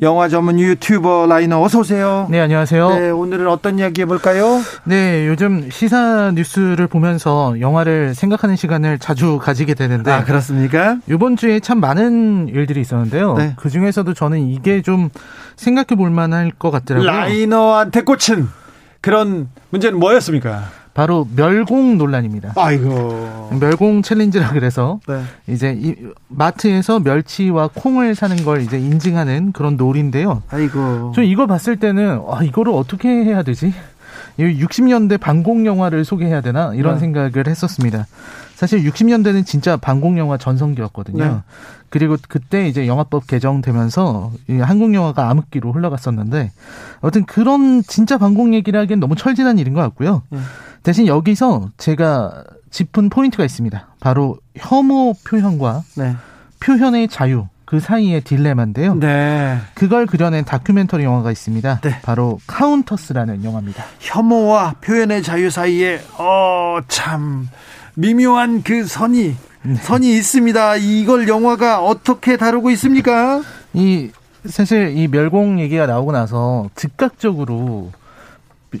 영화 전문 유튜버 라이너 어서 오세요. 네, 안녕하세요. 네, 오늘은 어떤 이야기 해볼까요? 네, 요즘 시사 뉴스를 보면서 영화를 생각하는 시간을 자주 가지게 되는데. 아, 그렇습니까? 이번 주에 참 많은 일들이 있었는데요. 네. 그 중에서도 저는 이게 좀 생각해 볼 만할 것 같더라고요. 라이너한테 꽂힌 그런 문제는 뭐였습니까? 바로 멸공 논란입니다. 아이고. 멸공 챌린지라 그래서 네. 이제 이 마트에서 멸치와 콩을 사는 걸 이제 인증하는 그런 놀인데요. 아이고. 저 이걸 봤을 때는 아, 이거를 어떻게 해야 되지? 60년대 반공 영화를 소개해야 되나 이런 네. 생각을 했었습니다. 사실 60년대는 진짜 반공 영화 전성기였거든요. 네. 그리고 그때 이제 영화법 개정되면서 이 한국 영화가 암흑기로 흘러갔었는데 아무튼 그런 진짜 반공 얘기를 하기엔 너무 철 지난 일인 것 같고요. 네. 대신 여기서 제가 짚은 포인트가 있습니다. 바로 혐오 표현과 네. 표현의 자유 그 사이의 딜레마인데요. 네. 그걸 그려낸 다큐멘터리 영화가 있습니다. 네. 바로 카운터스라는 영화입니다. 혐오와 표현의 자유 사이에 어 참 미묘한 그 선이 네. 선이 있습니다. 이걸 영화가 어떻게 다루고 있습니까? 이 사실 이 멸공 얘기가 나오고 나서 즉각적으로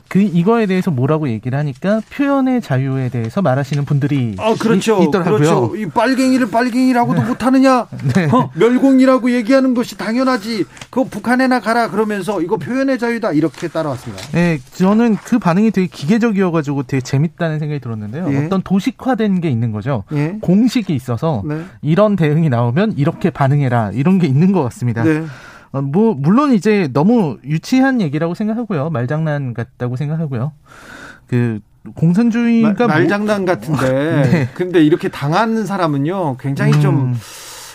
그 이거에 대해서 뭐라고 얘기를 하니까 표현의 자유에 대해서 말하시는 분들이 어 그렇죠. 이, 있더라고요. 그렇죠. 이 빨갱이를 빨갱이라고도 못하느냐? 네. 어, 멸공이라고 얘기하는 것이 당연하지. 그거 북한에나 가라 그러면서 이거 표현의 자유다 이렇게 따라왔습니다. 네, 저는 그 반응이 되게 기계적이어가지고 되게 재밌다는 생각이 들었는데요. 예. 어떤 도식화된 게 있는 거죠. 예. 공식이 있어서 네. 이런 대응이 나오면 이렇게 반응해라 이런 게 있는 것 같습니다. 네. 어, 뭐 물론 이제 너무 유치한 얘기라고 생각하고요. 말장난 같다고 생각하고요. 그 공산주의가 말, 뭐- 장난 같은데. 네. 근데 이렇게 당하는 사람은요, 굉장히 좀 음,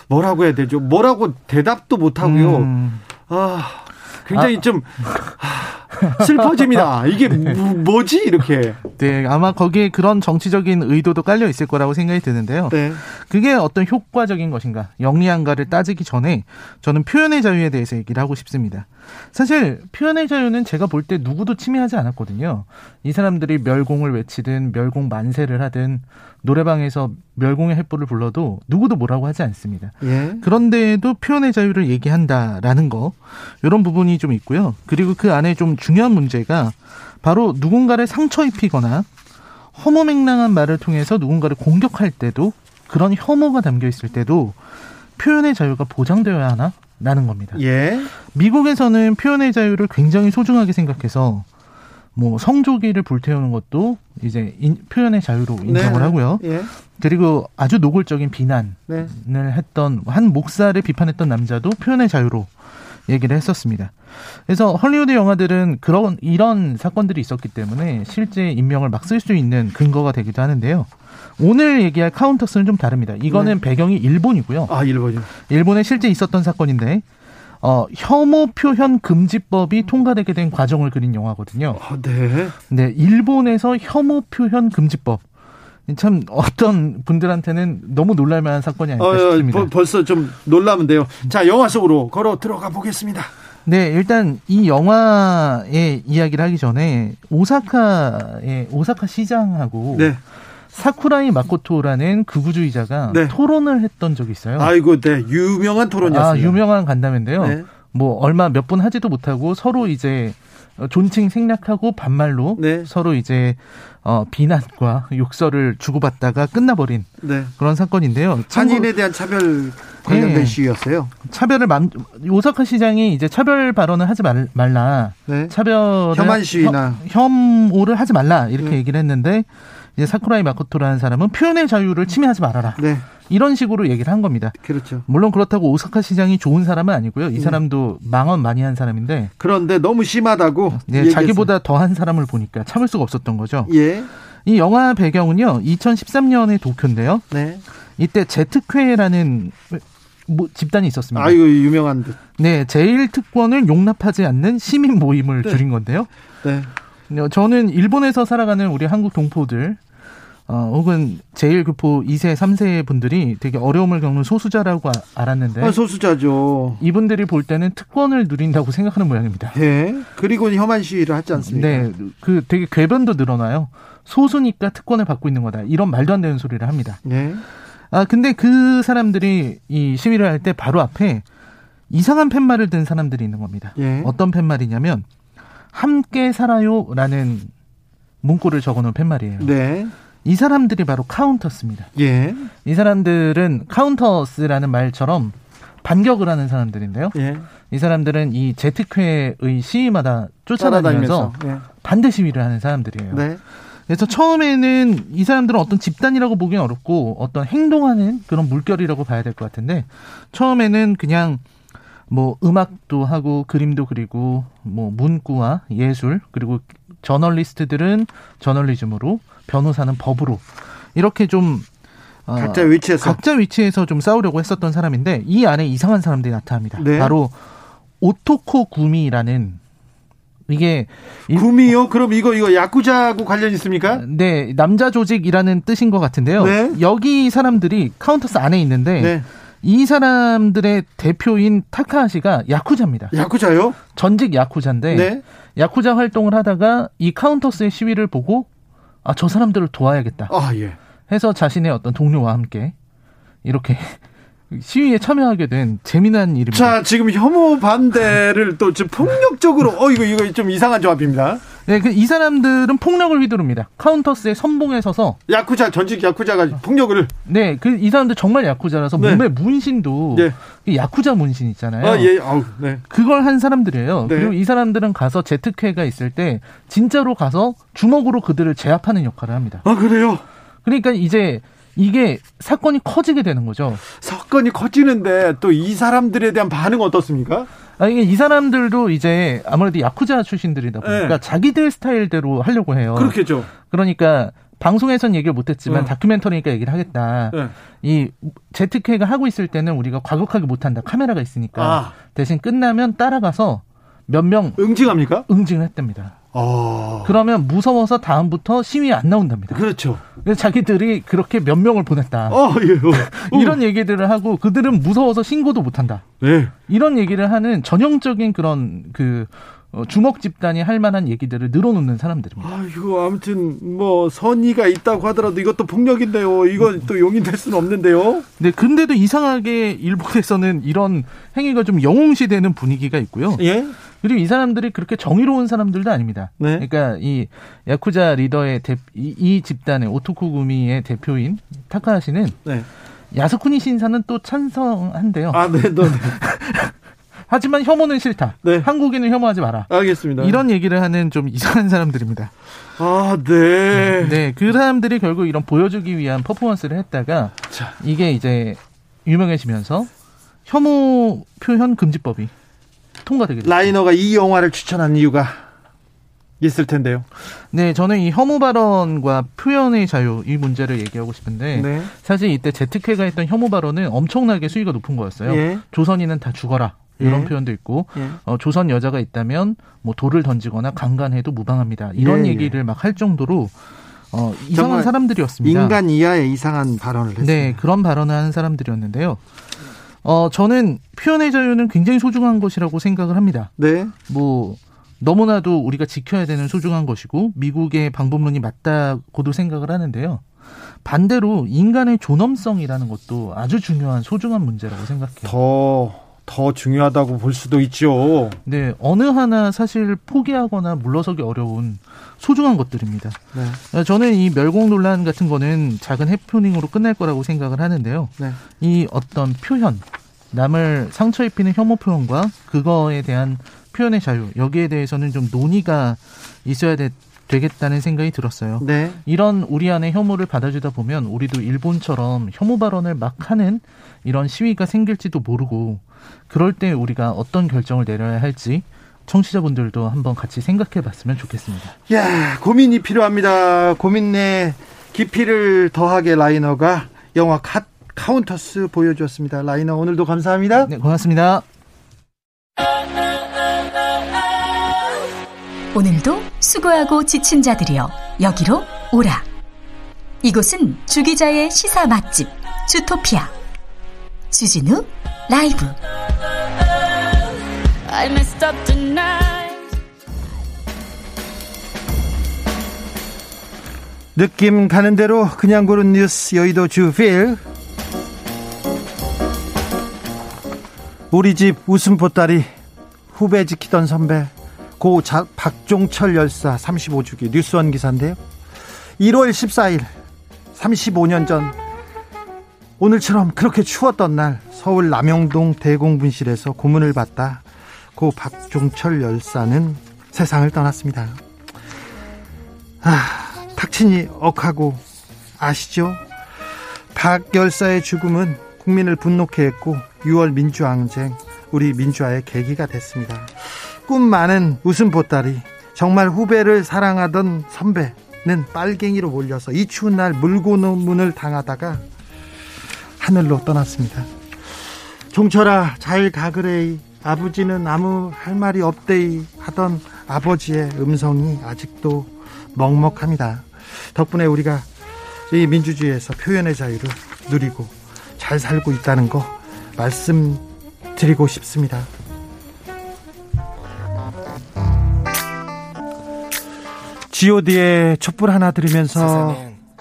뭐라고 해야 되죠? 뭐라고 대답도 못 하고요. 음, 아, 굉장히 좀 아, 슬퍼집니다. 이게 뭐, 뭐지 이렇게. 네, 아마 거기에 그런 정치적인 의도도 깔려 있을 거라고 생각이 드는데요. 네. 그게 어떤 효과적인 것인가, 영리한가를 따지기 전에 저는 표현의 자유에 대해서 얘기를 하고 싶습니다. 사실 표현의 자유는 제가 볼 때 누구도 침해하지 않았거든요. 이 사람들이 멸공을 외치든 멸공 만세를 하든 노래방에서 멸공의 횃불을 불러도 누구도 뭐라고 하지 않습니다. 예. 그런데도 표현의 자유를 얘기한다라는 거 이런 부분이 좀 있고요. 그리고 그 안에 좀 중요한 문제가 바로 누군가를 상처 입히거나 허무맹랑한 말을 통해서 누군가를 공격할 때도 그런 혐오가 담겨 있을 때도 표현의 자유가 보장되어야 하나? 라는 겁니다. 예. 미국에서는 표현의 자유를 굉장히 소중하게 생각해서 뭐 성조기를 불태우는 것도 이제 인- 표현의 자유로 인정을 네. 하고요. 예. 그리고 아주 노골적인 비난 네. 을 했던 한 목사를 비판했던 남자도 표현의 자유로 얘기를 했었습니다. 그래서 헐리우드 영화들은 그런 이런 사건들이 있었기 때문에 실제 인명을 막 쓸 수 있는 근거가 되기도 하는데요. 오늘 얘기할 카운터스는 좀 다릅니다. 이거는 배경이 일본이고요. 아, 일본이요. 일본에 실제 있었던 사건인데 어, 혐오 표현 금지법이 통과되게 된 과정을 그린 영화거든요. 아, 네. 네, 일본에서 혐오 표현 금지법. 참 어떤 분들한테는 너무 놀랄만한 사건이 아닐까 어, 싶습니다. 벌- 벌써 좀 놀라면 돼요. 자, 영화 속으로 걸어 들어가 보겠습니다. 네, 일단 이 영화의 이야기를 하기 전에 오사카의 오사카 시장하고 네. 사쿠라이 마코토라는 극우주의자가 네. 토론을 했던 적이 있어요. 아이고, 네. 유명한 토론이었습니다. 아, 유명한 간담회인데요. 네. 뭐 얼마 몇 분 하지도 못하고 서로 이제 존칭 생략하고 반말로 네. 서로 이제 어, 비난과 욕설을 주고받다가 끝나버린 네. 그런 사건인데요. 한인에 대한 차별 관련된 네. 시위였어요. 차별을 만 오사카 시장이 이제 차별 발언을 하지 말, 말라. 네. 차별 혐한 시위나. 혐 오를 하지 말라 이렇게 네. 얘기를 했는데 이제 사쿠라이 마코토라는 사람은 표현의 자유를 침해하지 말아라 네. 이런 식으로 얘기를 한 겁니다. 그렇죠. 물론 그렇다고 오사카 시장이 좋은 사람은 아니고요. 네. 이 사람도 망언 많이 한 사람인데 그런데 너무 심하다고. 네. 자기보다 더한 사람을 보니까 참을 수가 없었던 거죠. 예. 이 영화 배경은요 2013년의 도쿄인데요. 네. 이때 제특회라는 뭐 집단이 있었습니다. 아이고 유명한 듯. 네, 제일 특권을 용납하지 않는 시민 모임을 네. 줄인 건데요. 네. 어, 저는 일본에서 살아가는 우리 한국 동포들 어, 혹은 제1교포 2세, 3세 분들이 되게 어려움을 겪는 소수자라고 아- 알았는데 아, 소수자죠. 이분들이 볼 때는 특권을 누린다고 생각하는 모양입니다. 예. 그리고 혐한 시위를 하지 않습니까? 네, 그 되게 궤변도 늘어나요. 소수니까 특권을 받고 있는 거다. 이런 말도 안 되는 소리를 합니다. 네. 아, 근데 그 사람들이 이 시위를 할 때 바로 앞에 이상한 팻말을 든 사람들이 있는 겁니다. 예. 어떤 팻말이냐면 함께 살아요라는 문구를 적어놓은 팻말이에요. 네. 이 사람들이 바로 카운터스입니다. 예. 이 사람들은 카운터스라는 말처럼 반격을 하는 사람들인데요. 예. 이 사람들은 이 재특회의 시위마다 쫓아다니면서 예. 반대 시위를 하는 사람들이에요. 네. 그래서 처음에는 이 사람들은 어떤 집단이라고 보기는 어렵고 어떤 행동하는 그런 물결이라고 봐야 될 것 같은데 처음에는 그냥 뭐 음악도 하고 그림도 그리고 뭐 문구와 예술 그리고 저널리스트들은 저널리즘으로 변호사는 법으로 이렇게 좀 어, 각자 위치에서. 각자 위치에서 좀 싸우려고 했었던 사람인데 이 안에 이상한 사람들이 나타납니다. 네. 바로 오토코 구미라는 이게 이- 구미요? 그럼 이거 이거 야쿠자하고 관련 있습니까? 네, 남자 조직이라는 뜻인 것 같은데요. 네. 여기 사람들이 카운터스 안에 있는데 네. 이 사람들의 대표인 타카하시가 야쿠자입니다. 야쿠자요? 전직 야쿠자인데 네. 야쿠자 활동을 하다가 이 카운터스의 시위를 보고 아, 저 사람들을 도와야겠다 아, 예. 해서 자신의 어떤 동료와 함께 이렇게 시위에 참여하게 된 재미난 일입니다. 자, 지금 혐오 반대를 또 지금 폭력적으로 어 이거 이거 좀 이상한 조합입니다. 네, 그이 사람들은 폭력을 휘두릅니다. 카운터스의 선봉에 서서 야쿠자 전직 야쿠자가 폭력을 네, 그 이 사람들 정말 야쿠자라서 네. 몸에 문신도 예. 이 야쿠자 문신 있잖아요. 아, 예. 아우, 네. 그걸 한 사람들이에요. 네. 그리고 이 사람들은 가서 재특회가 있을 때 진짜로 가서 주먹으로 그들을 제압하는 역할을 합니다. 아, 그래요. 그러니까 이제 이게 사건이 커지게 되는 거죠. 사건이 커지는데 또 이 사람들에 대한 반응은 어떻습니까? 아, 이게 이 사람들도 이제 아무래도 야쿠자 출신들이다 보니까 네. 자기들 스타일대로 하려고 해요. 그렇겠죠. 그러니까 방송에선 얘기를 못했지만 어. 다큐멘터리니까 얘기를 하겠다. 네. 이 제특회가 하고 있을 때는 우리가 과격하게 못한다. 카메라가 있으니까 아. 대신 끝나면 따라가서 몇 명 응징합니까? 응징을 했답니다. 어. 그러면 무서워서 다음부터 시위에 안 나온답니다. 그렇죠. 그래서 자기들이 그렇게 몇 명을 보냈다. 어, 예. 어. 이런 얘기들을 하고 그들은 무서워서 신고도 못 한다. 네. 이런 얘기를 하는 전형적인 그런 그 어, 주먹 집단이 할 만한 얘기들을 늘어놓는 사람들입니다. 아이고, 아무튼 뭐 선의가 있다고 하더라도 이것도 폭력인데요. 이건 또 용인될 수는 없는데요. 네, 근데도 이상하게 일본에서는 이런 행위가 좀 영웅시되는 분위기가 있고요. 예? 그리고 이 사람들이 그렇게 정의로운 사람들도 아닙니다. 네. 그러니까 이 야쿠자 리더의 대, 이, 이 집단의 오토쿠 구미의 대표인 타카하시는 네. 야스쿠니 신사는 또 찬성한대요. 아, 네, 네. 네. 하지만 혐오는 싫다. 네. 한국인을 혐오하지 마라. 알겠습니다. 이런 얘기를 하는 좀 이상한 사람들입니다. 아, 네. 네, 그 사람들이 결국 이런 보여주기 위한 퍼포먼스를 했다가 자. 이게 이제 유명해지면서 혐오 표현 금지법이 됐습니다. 라이너가 이 영화를 추천한 이유가 있을 텐데요. 네, 저는 이 혐오 발언과 표현의 자유 이 문제를 얘기하고 싶은데 네. 사실 이때 제특회가 했던 혐오 발언은 엄청나게 수위가 높은 거였어요. 예. 조선인은 다 죽어라. 이런 예. 표현도 있고 예. 어, 조선 여자가 있다면 뭐 돌을 던지거나 강간해도 무방합니다. 이런 예, 예. 얘기를 막 할 정도로 어, 이상한 사람들이었습니다. 인간 이하의 이상한 발언을 했습니다. 네, 그런 발언을 하는 사람들이었는데요. 어, 저는 표현의 자유는 굉장히 소중한 것이라고 생각을 합니다. 네. 뭐 너무나도 우리가 지켜야 되는 소중한 것이고 미국의 방법론이 맞다고도 생각을 하는데요. 반대로 인간의 존엄성이라는 것도 아주 중요한 소중한 문제라고 생각해요. 더, 더 중요하다고 볼 수도 있죠. 네, 어느 하나 사실 포기하거나 물러서기 어려운 소중한 것들입니다. 네. 저는 이 멸공 논란 같은 거는 작은 해프닝으로 끝날 거라고 생각을 하는데요. 네. 이 어떤 표현, 남을 상처 입히는 혐오 표현과 그거에 대한 표현의 자유, 여기에 대해서는 좀 논의가 있어야 되, 되겠다는 생각이 들었어요. 네. 이런 우리 안에 혐오를 받아주다 보면 우리도 일본처럼 혐오 발언을 막 하는 이런 시위가 생길지도 모르고 그럴 때 우리가 어떤 결정을 내려야 할지 청취자분들도 한번 같이 생각해 봤으면 좋겠습니다. 야, 고민이 필요합니다. 고민의 깊이를 더하게 라이너가 영화 갓 카운터스 보여주었습니다. 라이너 오늘도 감사합니다. 네, 고맙습니다. 오늘도 수고하고 지친 자들이여 여기로 오라. 이곳은 주기자의 시사 맛집 주토피아 주진우 라이브 I messed up tonight. 느낌 가는 대로 그냥 고른 뉴스 여의도 주필 우리 집 웃음 보따리 후배 지키던 선배 고 자, 박종철 열사 35주기 뉴스원 기사인데요 1월 14일 35년 전 오늘처럼 그렇게 추웠던 날 서울 남영동 대공분실에서 고문을 받다 고 박종철 열사는 세상을 떠났습니다 아 탁친이 억하고 아시죠? 박 열사의 죽음은 국민을 분노케 했고 6월 민주항쟁 우리 민주화의 계기가 됐습니다. 꿈 많은 웃음 보따리 정말 후배를 사랑하던 선배는 빨갱이로 몰려서 이 추운 날 물고문을 당하다가 하늘로 떠났습니다. 종철아 잘 가그레이 아버지는 아무 할 말이 없데이 하던 아버지의 음성이 아직도 먹먹합니다. 덕분에 우리가 이 민주주의에서 표현의 자유를 누리고 잘 살고 있다는 거 말씀드리고 싶습니다. G.O.D의 촛불 하나 들으면서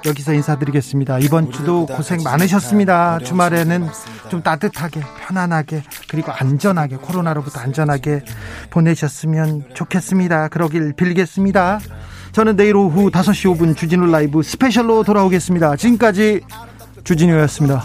여기서 인사드리겠습니다. 이번 주도 고생 많으셨습니다. 주말에는 좀 따뜻하게, 편안하게, 그리고 안전하게, 코로나로부터 안전하게 보내셨으면 좋겠습니다. 그러길 빌겠습니다. 저는 내일 오후 5시 5분 주진우 라이브 스페셜로 돌아오겠습니다. 지금까지 주진우였습니다.